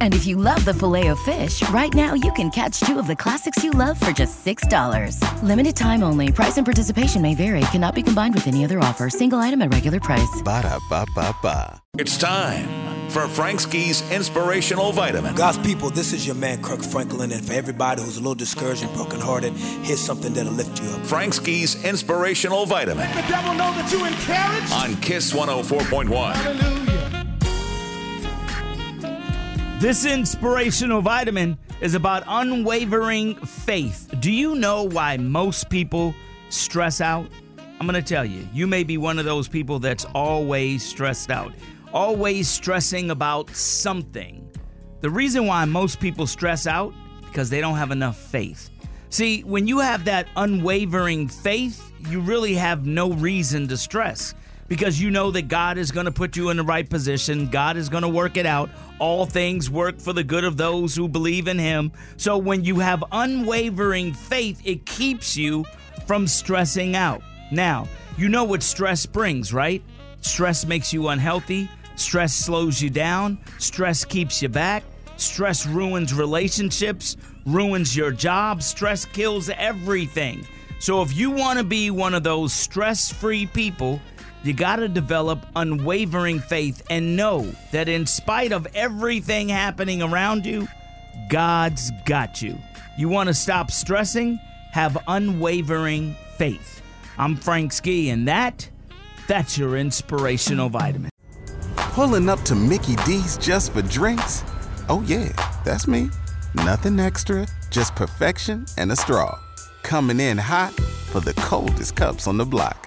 And if you love the Filet-O-Fish, right now you can catch two of the classics you love for just $6. Limited time only. Price and participation may vary. Cannot be combined with any other offer. Single item at regular price. Ba da ba ba ba. It's time for Frank Ski's Inspirational Vitamin. God's people, this is your man Kirk Franklin, and for everybody who's a little discouraged and brokenhearted, here's something that'll lift you up. Frank Ski's Inspirational Vitamin. Let the devil know that you encouraged. On Kiss 104.1. Hallelujah. This inspirational vitamin is about unwavering faith. Do you know why most people stress out? I'm going to tell you. You may be one of those people that's always stressed out, always stressing about something. The reason why most people stress out because they don't have enough faith. See, when you have that unwavering faith, you really have no reason to stress because you know that God is going to put you in the right position. God is going to work it out. All things work for the good of those who believe in Him. So when you have unwavering faith, it keeps you from stressing out. Now, you know what stress brings, right? Stress makes you unhealthy. Stress slows you down. Stress keeps you back. Stress ruins relationships, ruins your job. Stress kills everything. So if you want to be one of those stress free people, you got to develop unwavering faith and know that in spite of everything happening around you, God's got you. You want to stop stressing? Have unwavering faith. I'm Frank Ski, and that, that's your inspirational vitamin. Pulling up to Mickey D's just for drinks? Oh, yeah, that's me. Nothing extra, just perfection and a straw. Coming in hot for the coldest cups on the block.